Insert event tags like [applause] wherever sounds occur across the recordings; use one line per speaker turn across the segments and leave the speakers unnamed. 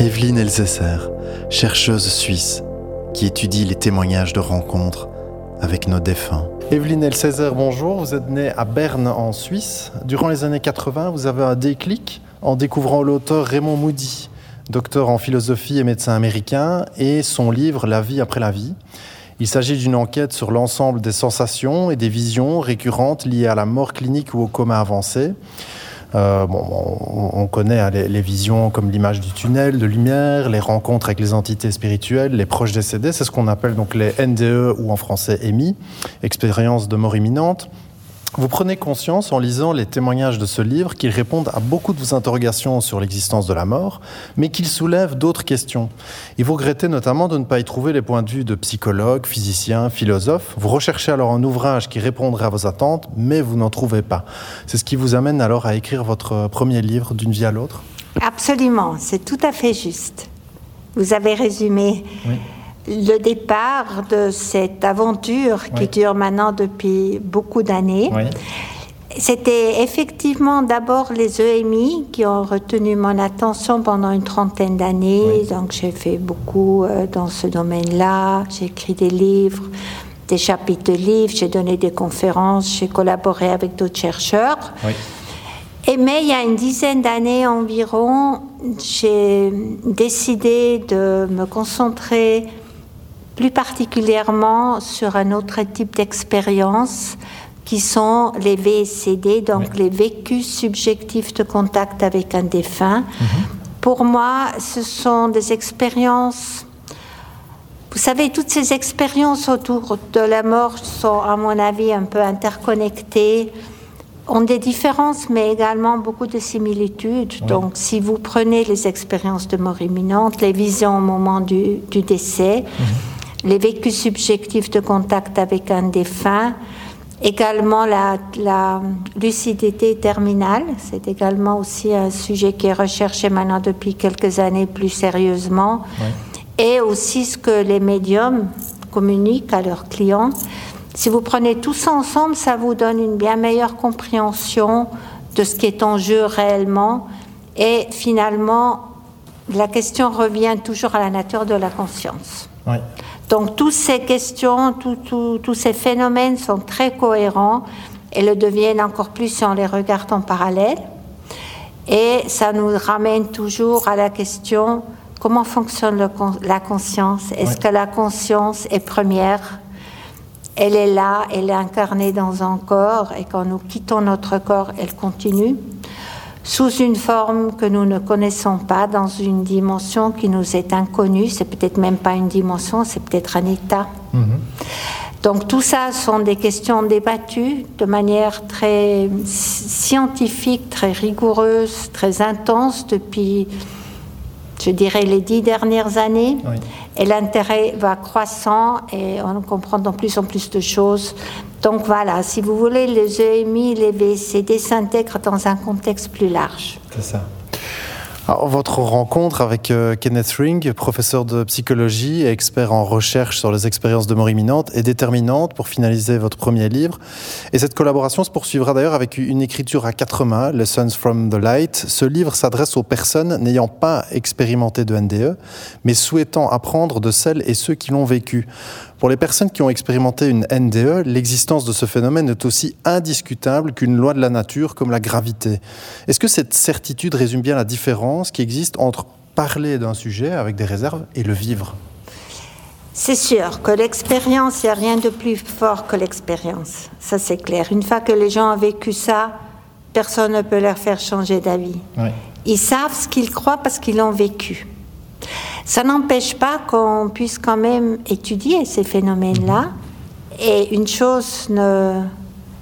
Evelyne Elzesser, chercheuse suisse, qui étudie les témoignages de rencontres avec nos défunts. Evelyne Elzesser, bonjour. Vous êtes née à Berne en Suisse. Durant les années 80, vous avez un déclic en découvrant l'auteur Raymond Moody, docteur en philosophie et médecin américain, et son livre La vie après la vie. Il s'agit d'une enquête sur l'ensemble des sensations et des visions récurrentes liées à la mort clinique ou au coma avancé. Euh, bon, on, connaît hein, les, visions comme l'image du tunnel, de lumière, les rencontres avec les entités spirituelles, les proches décédés. C'est ce qu'on appelle donc les NDE ou en français EMI, expérience de mort imminente. Vous prenez conscience en lisant les témoignages de ce livre qu'ils répondent à beaucoup de vos interrogations sur l'existence de la mort, mais qu'ils soulèvent d'autres questions. Et vous regrettez notamment de ne pas y trouver les points de vue de psychologues, physiciens, philosophes. Vous recherchez alors un ouvrage qui répondrait à vos attentes, mais vous n'en trouvez pas. C'est ce qui vous amène alors à écrire votre premier livre d'une vie à l'autre?
Absolument, c'est tout à fait juste. Vous avez résumé. Oui le départ de cette aventure qui dure maintenant depuis beaucoup d'années. C'était effectivement d'abord les EMI qui ont retenu mon attention pendant une trentaine d'années. Donc j'ai fait beaucoup euh, dans ce domaine-là. J'ai écrit des livres, des chapitres de livres, j'ai donné des conférences, j'ai collaboré avec d'autres chercheurs. Et mais il y a une dizaine d'années environ, j'ai décidé de me concentrer plus particulièrement sur un autre type d'expérience qui sont les VCD, donc les vécus subjectifs de contact avec un défunt. Mhm. Pour moi, ce sont des expériences vous savez, toutes ces expériences autour de la mort sont, à mon avis, un peu interconnectées, ont des différences, mais également beaucoup de similitudes. Donc, si vous prenez les expériences de mort imminente, les visions au moment du, décès, mhm les vécus subjectifs de contact avec un défunt, également la, lucidité terminale, c'est également aussi un sujet qui est recherché maintenant depuis quelques années plus sérieusement, et aussi ce que les médiums communiquent à leurs clients. Si vous prenez tout ça ensemble, ça vous donne une bien meilleure compréhension de ce qui est en jeu réellement, et finalement, la question revient toujours à la nature de la conscience. Donc toutes ces questions, tous ces phénomènes sont très cohérents et le deviennent encore plus si on les regarde en parallèle. Et ça nous ramène toujours à la question comment fonctionne la conscience? Est-ce que la conscience est première? Elle est là, elle est incarnée dans un corps et quand nous quittons notre corps, elle continue sous une forme que nous ne connaissons pas, dans une dimension qui nous est inconnue. C'est peut-être même pas une dimension, c'est peut-être un état. Mhm. Donc tout ça sont des questions débattues de manière très scientifique, très rigoureuse, très intense depuis, je dirais, les dix dernières années. Et l'intérêt va croissant et on comprend de plus en plus de choses donc voilà, si vous voulez, les EMI, les VCD s'intègrent dans un contexte plus large.
C'est ça. Votre rencontre avec euh, Kenneth Ring, professeur de psychologie et expert en recherche sur les expériences de mort imminente, est déterminante pour finaliser votre premier livre. Et cette collaboration se poursuivra d'ailleurs avec une écriture à quatre mains, Lessons from the Light. Ce livre s'adresse aux personnes n'ayant pas expérimenté de NDE, mais souhaitant apprendre de celles et ceux qui l'ont vécu. Pour les personnes qui ont expérimenté une NDE, l'existence de ce phénomène est aussi indiscutable qu'une loi de la nature comme la gravité. Est-ce que cette certitude résume bien la différence qui existe entre parler d'un sujet avec des réserves et le vivre?
C'est sûr que l'expérience, il n'y a rien de plus fort que l'expérience. Ça, c'est clair. Une fois que les gens ont vécu ça, personne ne peut leur faire changer d'avis. Ils savent ce qu'ils croient parce qu'ils l'ont vécu. Ça n'empêche pas qu'on puisse quand même étudier ces phénomènes-là. Et une chose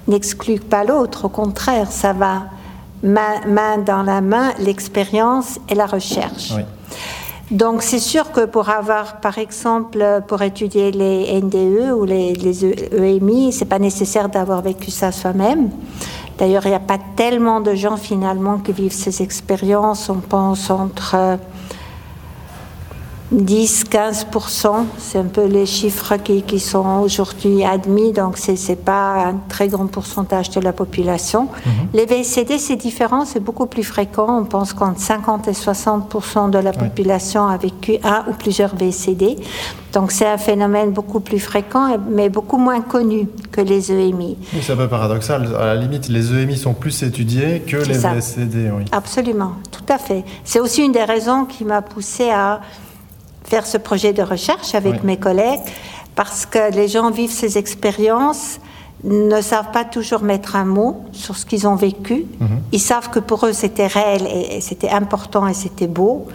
n'exclut pas l'autre, au contraire, ça va main, dans la main l'expérience et la recherche. Donc c'est sûr que pour avoir, par exemple, pour étudier les NDE ou les, les EMI, c'est pas nécessaire d'avoir vécu ça soi-même. D'ailleurs, il n'y a pas tellement de gens finalement qui vivent ces expériences. On pense entre 10-15%, c'est un peu les chiffres qui, qui sont aujourd'hui admis, donc ce n'est pas un très grand pourcentage de la population. Mhm. Les VCD, c'est différent, c'est beaucoup plus fréquent. On pense qu'entre 50 et 60% de la population a vécu un ou plusieurs VCD. Donc c'est un phénomène beaucoup plus fréquent, mais beaucoup moins connu que les EMI.
c'est un peu paradoxal. À la limite, les EMI sont plus étudiés que les VCD. Oui.
Absolument, tout à fait. C'est aussi une des raisons qui m'a poussé à faire ce projet de recherche avec mes collègues, parce que les gens vivent ces expériences ne savent pas toujours mettre un mot sur ce qu'ils ont vécu. Mhm. Ils savent que pour eux c'était réel et, c'était important et c'était beau.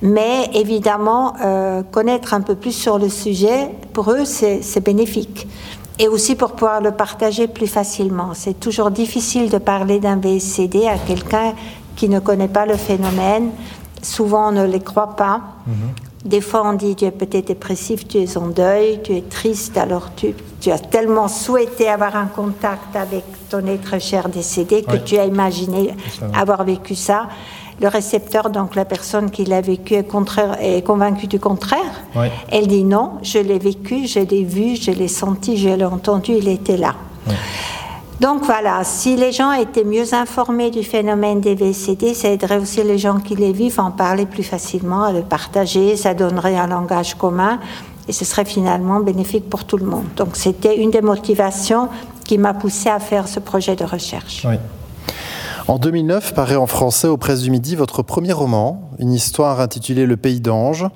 Mais évidemment, euh, connaître un peu plus sur le sujet, pour eux c'est bénéfique. Et aussi pour pouvoir le partager plus facilement. C'est toujours difficile de parler d'un VSCD à quelqu'un qui ne connaît pas le phénomène. Souvent on ne les croit pas. Mhm. Des fois, on dit tu es peut-être dépressif, tu es en deuil, tu es triste, alors tu, tu, as tellement souhaité avoir un contact avec ton être cher décédé que tu as imaginé avoir vécu ça. Le récepteur, donc la personne qui l'a vécu, est, contraire, est convaincue du contraire. Elle dit non, je l'ai vécu, je l'ai vu, je l'ai senti, je l'ai entendu, il était là. Donc voilà, si les gens étaient mieux informés du phénomène des VCD, ça aiderait aussi les gens qui les vivent à en parler plus facilement, à le partager, ça donnerait un langage commun et ce serait finalement bénéfique pour tout le monde. Donc c'était une des motivations qui m'a poussé à faire ce projet de recherche.
En 2009 paraît en français aux Presses du Midi votre premier roman, une histoire intitulée Le Pays d'Ange.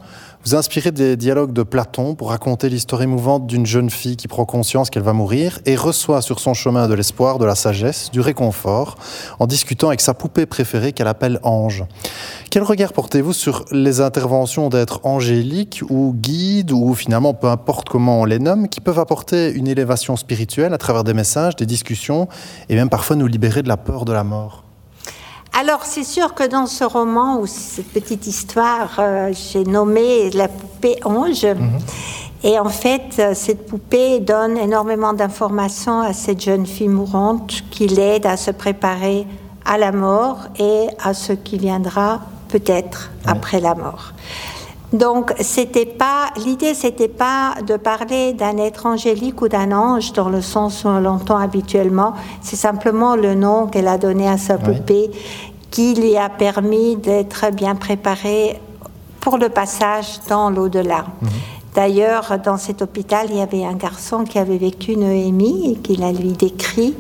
Vous inspirez des dialogues de Platon pour raconter l'histoire émouvante d'une jeune fille qui prend conscience qu'elle va mourir et reçoit sur son chemin de l'espoir, de la sagesse, du réconfort, en discutant avec sa poupée préférée qu'elle appelle Ange. Quel regard portez-vous sur les interventions d'êtres angéliques ou guides, ou finalement peu importe comment on les nomme, qui peuvent apporter une élévation spirituelle à travers des messages, des discussions, et même parfois nous libérer de la peur de la mort?
Alors, c'est sûr que dans ce roman, ou cette petite histoire, euh, j'ai nommé la poupée Ange. Mhm. Et en fait, euh, cette poupée donne énormément d'informations à cette jeune fille mourante qui l'aide à se préparer à la mort et à ce qui viendra peut-être après la mort. Donc, c'était pas l'idée, c'était pas de parler d'un être angélique ou d'un ange dans le sens où on l'entend habituellement. C'est simplement le nom qu'elle a donné à sa poupée qui lui a permis d'être bien préparée pour le passage dans l'au-delà. Mhm. D'ailleurs, dans cet hôpital, il y avait un garçon qui avait vécu une EMI et qu'il a lui décrit.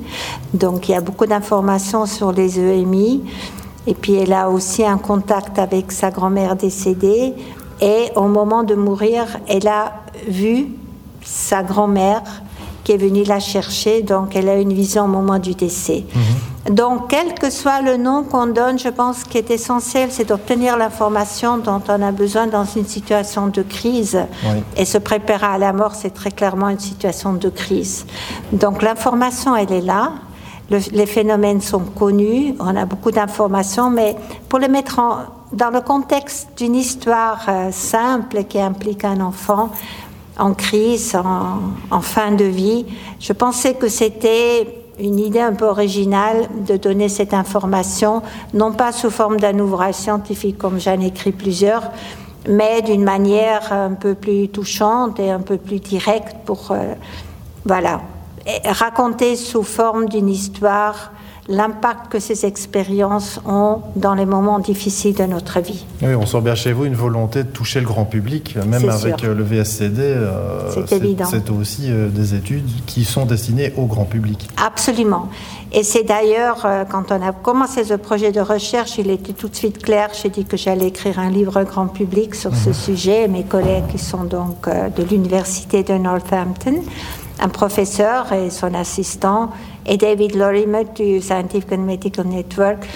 Donc, il y a beaucoup d'informations sur les EMI. Et puis, elle a aussi un contact avec sa grand-mère décédée. Et au moment de mourir, elle a vu sa grand-mère qui est venue la chercher, donc elle a une vision au moment du décès. Mhm. Donc, quel que soit le nom qu'on donne, je pense qu'il est essentiel, c'est d'obtenir l'information dont on a besoin dans une situation de crise. Et se préparer à la mort, c'est très clairement une situation de crise. Donc, l'information, elle est là. les phénomènes sont connus, on a beaucoup d'informations, mais pour les mettre en, dans le contexte d'une histoire euh, simple qui implique un enfant en crise, en, fin de vie, je pensais que c'était une idée un peu originale de donner cette information, non pas sous forme d'un ouvrage scientifique comme j'en ai écrit plusieurs, mais d'une manière un peu plus touchante et un peu plus directe pour, euh, voilà, raconter sous forme d'une histoire l'impact que ces expériences ont dans les moments difficiles de notre vie.
Oui, on sent bien chez vous une volonté de toucher le grand public, même avec euh, le VSCD. Euh, c'est évident. C'est aussi euh, des études qui sont destinées au grand public.
Absolument. Et c'est d'ailleurs, quand on a commencé ce projet de recherche, il était tout de suite clair, j'ai dit que j'allais écrire un livre grand public sur ce mhm. sujet. Mes collègues qui sont donc de l'Université de Northampton, un professeur et son assistant, et David Lorimer du Scientific and Medical Network.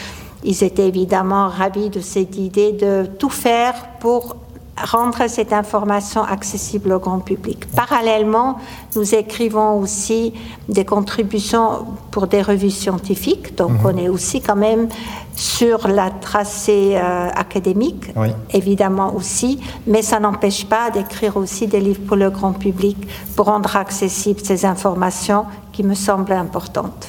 Ils étaient évidemment ravis de cette idée de tout faire pour rendre cette information accessible au grand public. Parallèlement, nous écrivons aussi des contributions pour des revues scientifiques, donc mhm. on est aussi quand même sur la tracée euh, académique, évidemment aussi, mais ça n'empêche pas d'écrire aussi des livres pour le grand public pour rendre accessibles ces informations qui me semblent importantes.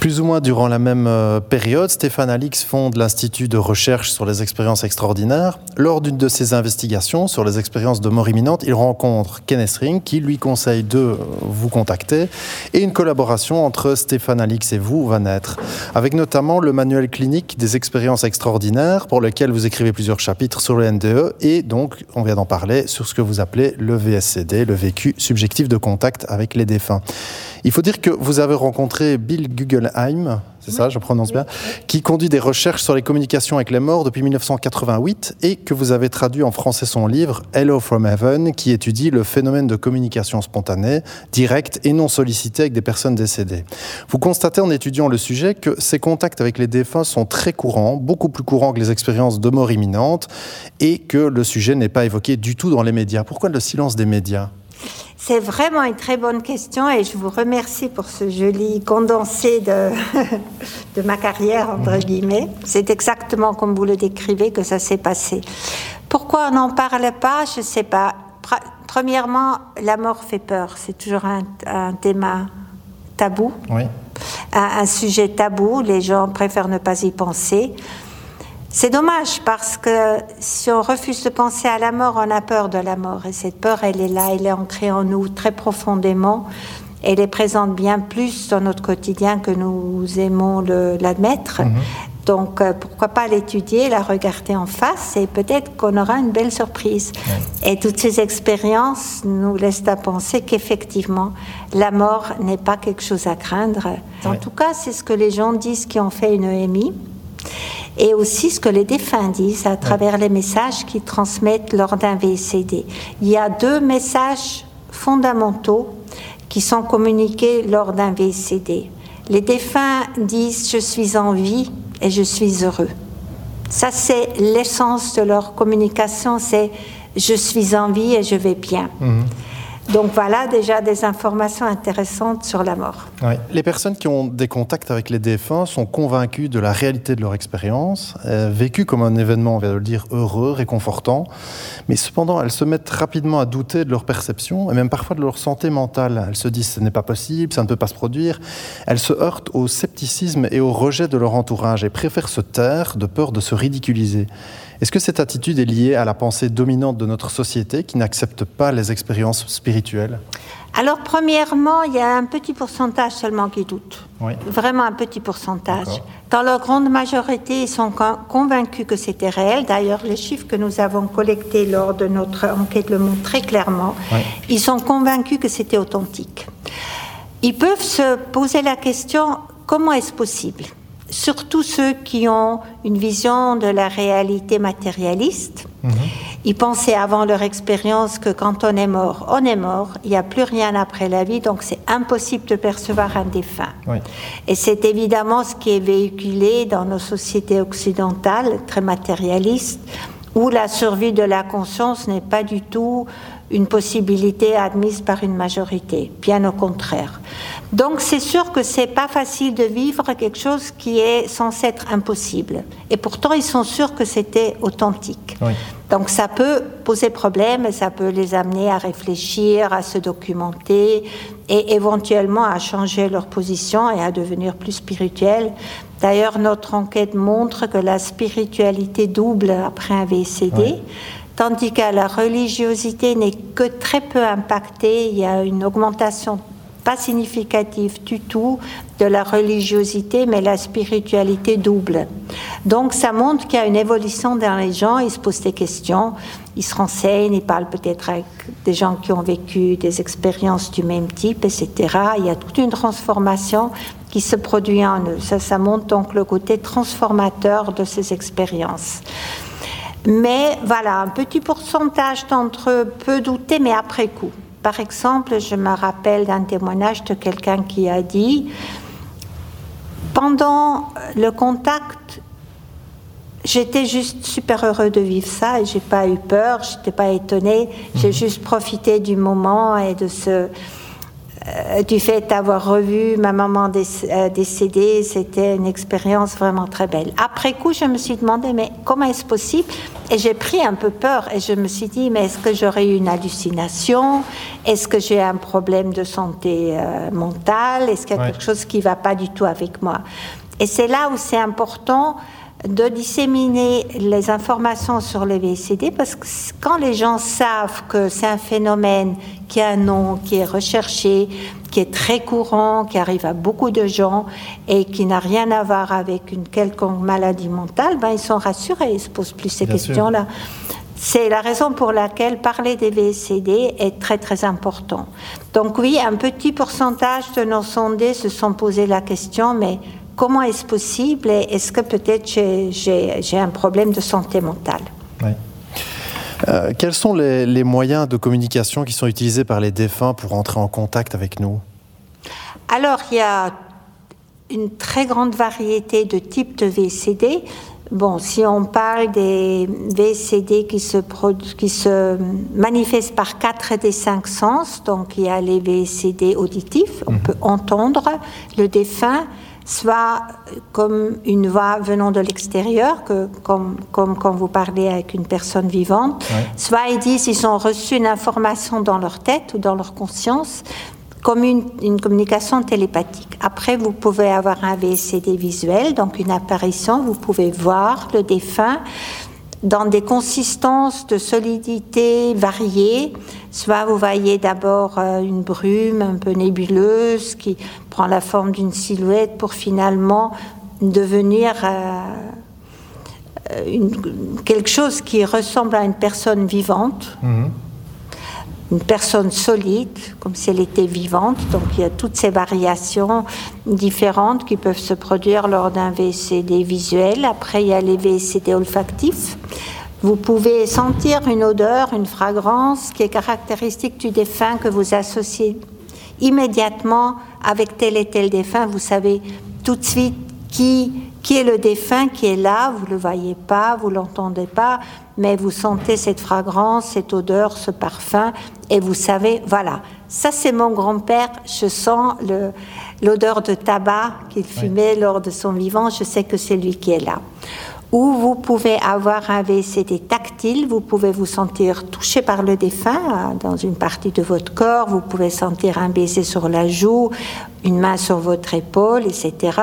Plus ou moins durant la même euh, période, Stéphane Alix fonde l'Institut de recherche sur les expériences extraordinaires. Lors d'une de ses investigations sur les expériences de mort imminente, il rencontre Kenneth Ring qui lui conseille de euh, vous contacter et une collaboration entre Stéphane Alix et vous va naître, avec notamment le manuel clinique des expériences extraordinaires pour lequel vous écrivez plusieurs chapitres sur le NDE et donc, on vient d'en parler, sur ce que vous appelez le VSCD, le vécu subjectif de contact avec les défunts. Il faut dire que vous avez rencontré Bill C'est ça, je prononce bien, qui conduit des recherches sur les communications avec les morts depuis 1988 et que vous avez traduit en français son livre Hello from Heaven, qui étudie le phénomène de communication spontanée, directe et non sollicitée avec des personnes décédées. Vous constatez en étudiant le sujet que ces contacts avec les défunts sont très courants, beaucoup plus courants que les expériences de mort imminente, et que le sujet n'est pas évoqué du tout dans les médias. Pourquoi le silence des médias?
C'est vraiment une très bonne question et je vous remercie pour ce joli condensé de, [laughs] de ma carrière, entre mhm. guillemets. C'est exactement comme vous le décrivez que ça s'est passé. Pourquoi on n'en parle pas? Je ne sais pas. Premièrement, la mort fait peur. C'est toujours un, un thème tabou. Oui. un sujet tabou. Les gens préfèrent ne pas y penser. C'est dommage parce que si on refuse de penser à la mort, on a peur de la mort. Et cette peur, elle est là, elle est ancrée en nous très profondément. Elle est présente bien plus dans notre quotidien que nous aimons l'admettre. Mhm. Donc, euh, pourquoi pas l'étudier, la regarder en face et peut-être qu'on aura une belle surprise. Et toutes ces expériences nous laissent à penser qu'effectivement, la mort n'est pas quelque chose à craindre. En tout cas, c'est ce que les gens disent qui ont fait une EMI et aussi ce que les défunts disent à travers les messages qu'ils transmettent lors d'un VCD. Il y a deux messages fondamentaux qui sont communiqués lors d'un VCD. Les défunts disent je suis en vie et je suis heureux. Ça, c'est l'essence de leur communication, c'est je suis en vie et je vais bien. Mhm. Donc voilà déjà des informations intéressantes sur la mort.
Les personnes qui ont des contacts avec les défunts sont convaincues de la réalité de leur expérience, euh, vécues comme un événement, on de le dire, heureux, réconfortant, mais cependant elles se mettent rapidement à douter de leur perception et même parfois de leur santé mentale. Elles se disent ce n'est pas possible, ça ne peut pas se produire. Elles se heurtent au scepticisme et au rejet de leur entourage et préfèrent se taire de peur de se ridiculiser. Est-ce que cette attitude est liée à la pensée dominante de notre société qui n'accepte pas les expériences spirituelles?
Alors, premièrement, il y a un petit pourcentage seulement qui doute. Vraiment un petit pourcentage. Dans leur grande majorité, ils sont convaincus que c'était réel. D'ailleurs, les chiffres que nous avons collectés lors de notre enquête le montrent très clairement. Ils sont convaincus que c'était authentique. Ils peuvent se poser la question comment est-ce possible? Surtout ceux qui ont une vision de la réalité matérialiste. Mhm. Ils pensaient avant leur expérience que quand on est mort, on est mort, il n'y a plus rien après la vie, donc c'est impossible de percevoir un défunt. Et c'est évidemment ce qui est véhiculé dans nos sociétés occidentales, très matérialistes, où la survie de la conscience n'est pas du tout une possibilité admise par une majorité, bien au contraire. Donc c'est sûr que c'est pas facile de vivre quelque chose qui est censé être impossible. Et pourtant ils sont sûrs que c'était authentique. Donc ça peut poser problème et ça peut les amener à réfléchir, à se documenter et éventuellement à changer leur position et à devenir plus spirituels. D'ailleurs, notre enquête montre que la spiritualité double après un VCD tandis que la religiosité n'est que très peu impactée. Il y a une augmentation pas significative du tout de la religiosité, mais la spiritualité double. Donc ça montre qu'il y a une évolution dans les gens, ils se posent des questions, ils se renseignent, ils parlent peut-être avec des gens qui ont vécu des expériences du même type, etc. Il y a toute une transformation qui se produit en eux. Ça, ça montre donc le côté transformateur de ces expériences. Mais voilà, un petit pourcentage d'entre eux peut douter, mais après coup. Par exemple, je me rappelle d'un témoignage de quelqu'un qui a dit, pendant le contact, j'étais juste super heureux de vivre ça et j'ai pas eu peur, j'étais pas étonnée, j'ai mhm. juste profité du moment et de ce euh, du fait d'avoir revu ma maman euh, décédée, c'était une expérience vraiment très belle. Après coup, je me suis demandé, mais comment est-ce possible Et j'ai pris un peu peur et je me suis dit, mais est-ce que j'aurais eu une hallucination? Est-ce que j'ai un problème de santé euh, mentale? Est-ce qu'il y a quelque chose qui ne va pas du tout avec moi? Et c'est là où c'est important de disséminer les informations sur les VCD parce que quand les gens savent que c'est un phénomène qui a un nom, qui est recherché, qui est très courant, qui arrive à beaucoup de gens et qui n'a rien à voir avec une quelconque maladie mentale, ben ils sont rassurés, ils se posent plus ces questions-là. C'est la raison pour laquelle parler des VCD est très très important. Donc oui, un petit pourcentage de nos sondés se sont posé la question, mais comment est-ce possible et est-ce que peut-être j'ai un problème de santé mentale?
Euh, quels sont les, moyens de communication qui sont utilisés par les défunts pour entrer en contact avec nous?
Alors, il y a une très grande variété de types de VCD. Bon, si on parle des VCD qui se, qui se manifestent par quatre des cinq sens, donc il y a les VCD auditifs, on mhm. peut entendre le défunt, soit comme une voix venant de l'extérieur, comme, comme quand vous parlez avec une personne vivante, soit ils disent qu'ils ont reçu une information dans leur tête ou dans leur conscience, comme une, une, communication télépathique. Après, vous pouvez avoir un VCD visuel, donc une apparition, vous pouvez voir le défunt dans des consistances de solidité variées. Soit vous voyez d'abord euh, une brume un peu nébuleuse qui prend la forme d'une silhouette pour finalement devenir euh, une, quelque chose qui ressemble à une personne vivante. Mhm une personne solide, comme si elle était vivante. Donc il y a toutes ces variations différentes qui peuvent se produire lors d'un VCD visuel. Après, il y a les VCD olfactifs. Vous pouvez sentir une odeur, une fragrance qui est caractéristique du défunt que vous associez immédiatement avec tel et tel défunt. Vous savez tout de suite qui, qui est le défunt qui est là. Vous ne le voyez pas, vous l'entendez pas, mais vous sentez cette fragrance, cette odeur, ce parfum, et vous savez, voilà, ça c'est mon grand-père, je sens l'odeur de tabac qu'il fumait lors de son vivant, je sais que c'est lui qui est là. Ou vous pouvez avoir un VCD tactile, vous pouvez vous sentir touché par le défunt hein, dans une partie de votre corps, vous pouvez sentir un baiser sur la joue, une main sur votre épaule, etc.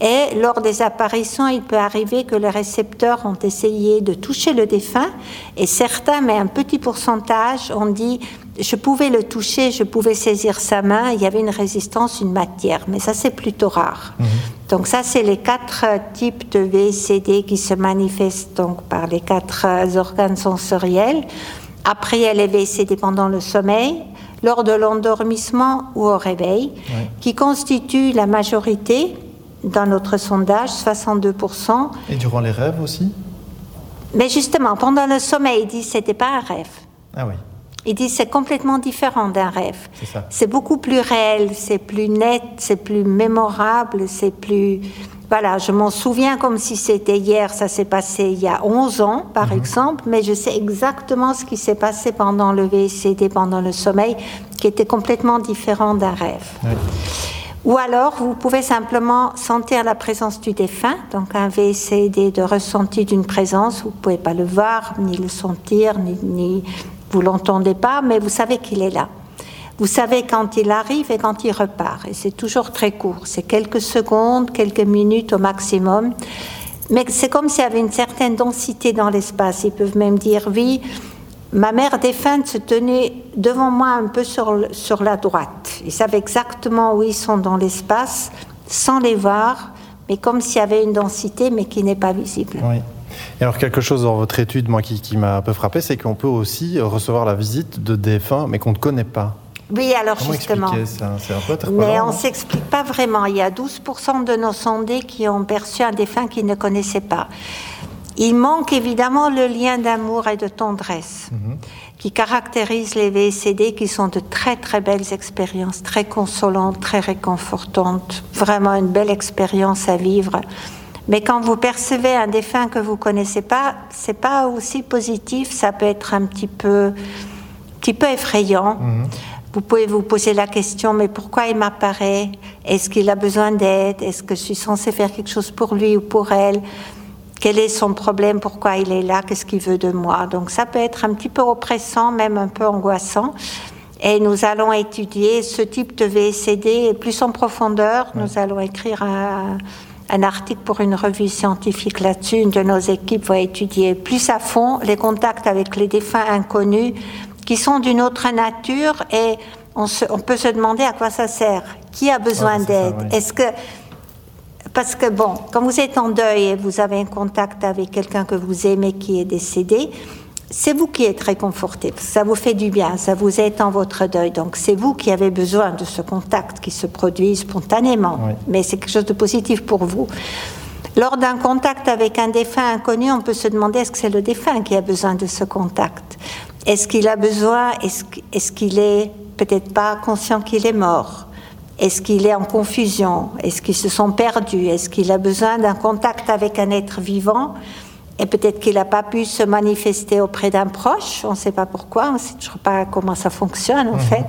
Et lors des apparitions, il peut arriver que les récepteurs ont essayé de toucher le défunt. Et certains, mais un petit pourcentage, ont dit je pouvais le toucher, je pouvais saisir sa main, il y avait une résistance, une matière, mais ça c'est plutôt rare. Mhm. Donc ça c'est les quatre types de VCD qui se manifestent donc par les quatre organes sensoriels. Après il y a les VCD pendant le sommeil, lors de l'endormissement ou au réveil, qui constituent la majorité dans notre sondage, 62%.
Et durant les rêves aussi?
Mais justement, pendant le sommeil, ils disent que ce n'était pas un rêve.
Ah oui.
Ils disent c'est complètement différent d'un rêve. C'est beaucoup plus réel, c'est plus net, c'est plus mémorable, c'est plus... Voilà, je m'en souviens comme si c'était hier, ça s'est passé il y a 11 ans, par mhm. exemple, mais je sais exactement ce qui s'est passé pendant le VCD, pendant le sommeil, qui était complètement différent d'un rêve. Oui. Ou alors, vous pouvez simplement sentir la présence du défunt, donc un VCD de ressenti d'une présence. Vous ne pouvez pas le voir, ni le sentir, ni, ni vous l'entendez pas, mais vous savez qu'il est là. Vous savez quand il arrive et quand il repart. Et c'est toujours très court. C'est quelques secondes, quelques minutes au maximum. Mais c'est comme s'il y avait une certaine densité dans l'espace. Ils peuvent même dire oui Ma mère défunte se tenait devant moi un peu sur, sur la droite. Ils savent exactement où ils sont dans l'espace, sans les voir, mais comme s'il y avait une densité, mais qui n'est pas visible.
Oui. Et alors quelque chose dans votre étude, moi, qui, qui m'a un peu frappé, c'est qu'on peut aussi recevoir la visite de défunts, mais qu'on ne connaît pas.
Oui, alors justement.
Ça? Un peu
mais on ne s'explique pas vraiment. Il y a 12% de nos sondés qui ont perçu un défunt qu'ils ne connaissaient pas. Il manque évidemment le lien d'amour et de tendresse mhm. qui caractérise les VCD, qui sont de très très belles expériences, très consolantes, très réconfortantes, vraiment une belle expérience à vivre. Mais quand vous percevez un défunt que vous connaissez pas, c'est pas aussi positif, ça peut être un petit peu, petit peu effrayant. Mhm. Vous pouvez vous poser la question, mais pourquoi il m'apparaît? Est-ce qu'il a besoin d'aide? Est-ce que je suis censée faire quelque chose pour lui ou pour elle? Quel est son problème? Pourquoi il est là? Qu'est-ce qu'il veut de moi? Donc ça peut être un petit peu oppressant, même un peu angoissant. Et nous allons étudier ce type de VCD plus en profondeur. Nous allons écrire un, un article pour une revue scientifique là-dessus. Une de nos équipes va étudier plus à fond les contacts avec les défunts inconnus qui sont d'une autre nature et on, peut se demander à quoi ça sert. Qui a besoin d'aide? Est-ce que parce que bon, quand vous êtes en deuil et vous avez un contact avec quelqu'un que vous aimez qui est décédé, c'est vous qui êtes réconforté. Ça vous fait du bien, ça vous aide dans votre deuil. Donc c'est vous qui avez besoin de ce contact qui se produit spontanément. Mais c'est quelque chose de positif pour vous. Lors d'un contact avec un défunt inconnu, on peut se demander est-ce que c'est le défunt qui a besoin de ce contact? Est-ce qu'il a besoin Est-ce qu'il est peut-être pas conscient qu'il est mort? Est-ce qu'il est en confusion? Est-ce qu'ils se sont perdus? Est-ce qu'il a besoin d'un contact avec un être vivant? Et peut-être qu'il n'a pas pu se manifester auprès d'un proche, on ne sait pas pourquoi, on ne sait toujours pas comment ça fonctionne en mhm. fait.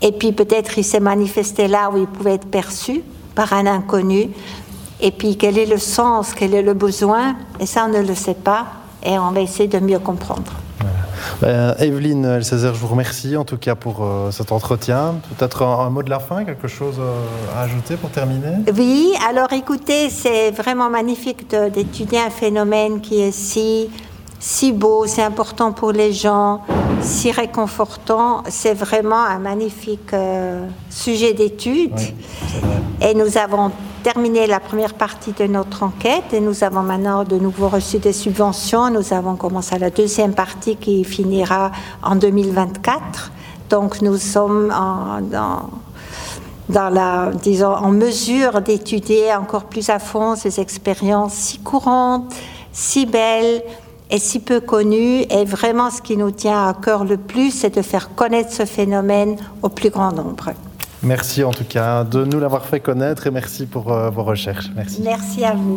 Et puis peut-être il s'est manifesté là où il pouvait être perçu par un inconnu. Et puis quel est le sens, quel est le besoin? Et ça, on ne le sait pas. Et on va essayer de mieux comprendre.
Ben, Evelyne Elsazer, je vous remercie en tout cas pour euh, cet entretien. Peut-être un, mot de la fin, quelque chose euh, à ajouter pour terminer?
Oui, alors écoutez, c'est vraiment magnifique d'étudier un phénomène qui est si, si beau, c'est important pour les gens, si réconfortant. C'est vraiment un magnifique euh, sujet d'étude. et nous avons terminé la première partie de notre enquête et nous avons maintenant de nouveau reçu des subventions. Nous avons commencé la deuxième partie qui finira en 2024. Donc nous sommes en, dans, dans la, disons, en mesure d'étudier encore plus à fond ces expériences si courantes, si belles et si peu connues. Et vraiment, ce qui nous tient à cœur le plus, c'est de faire connaître ce phénomène au plus grand nombre.
Merci en tout cas de nous l'avoir fait connaître et merci pour euh, vos recherches. Merci.
Merci à vous.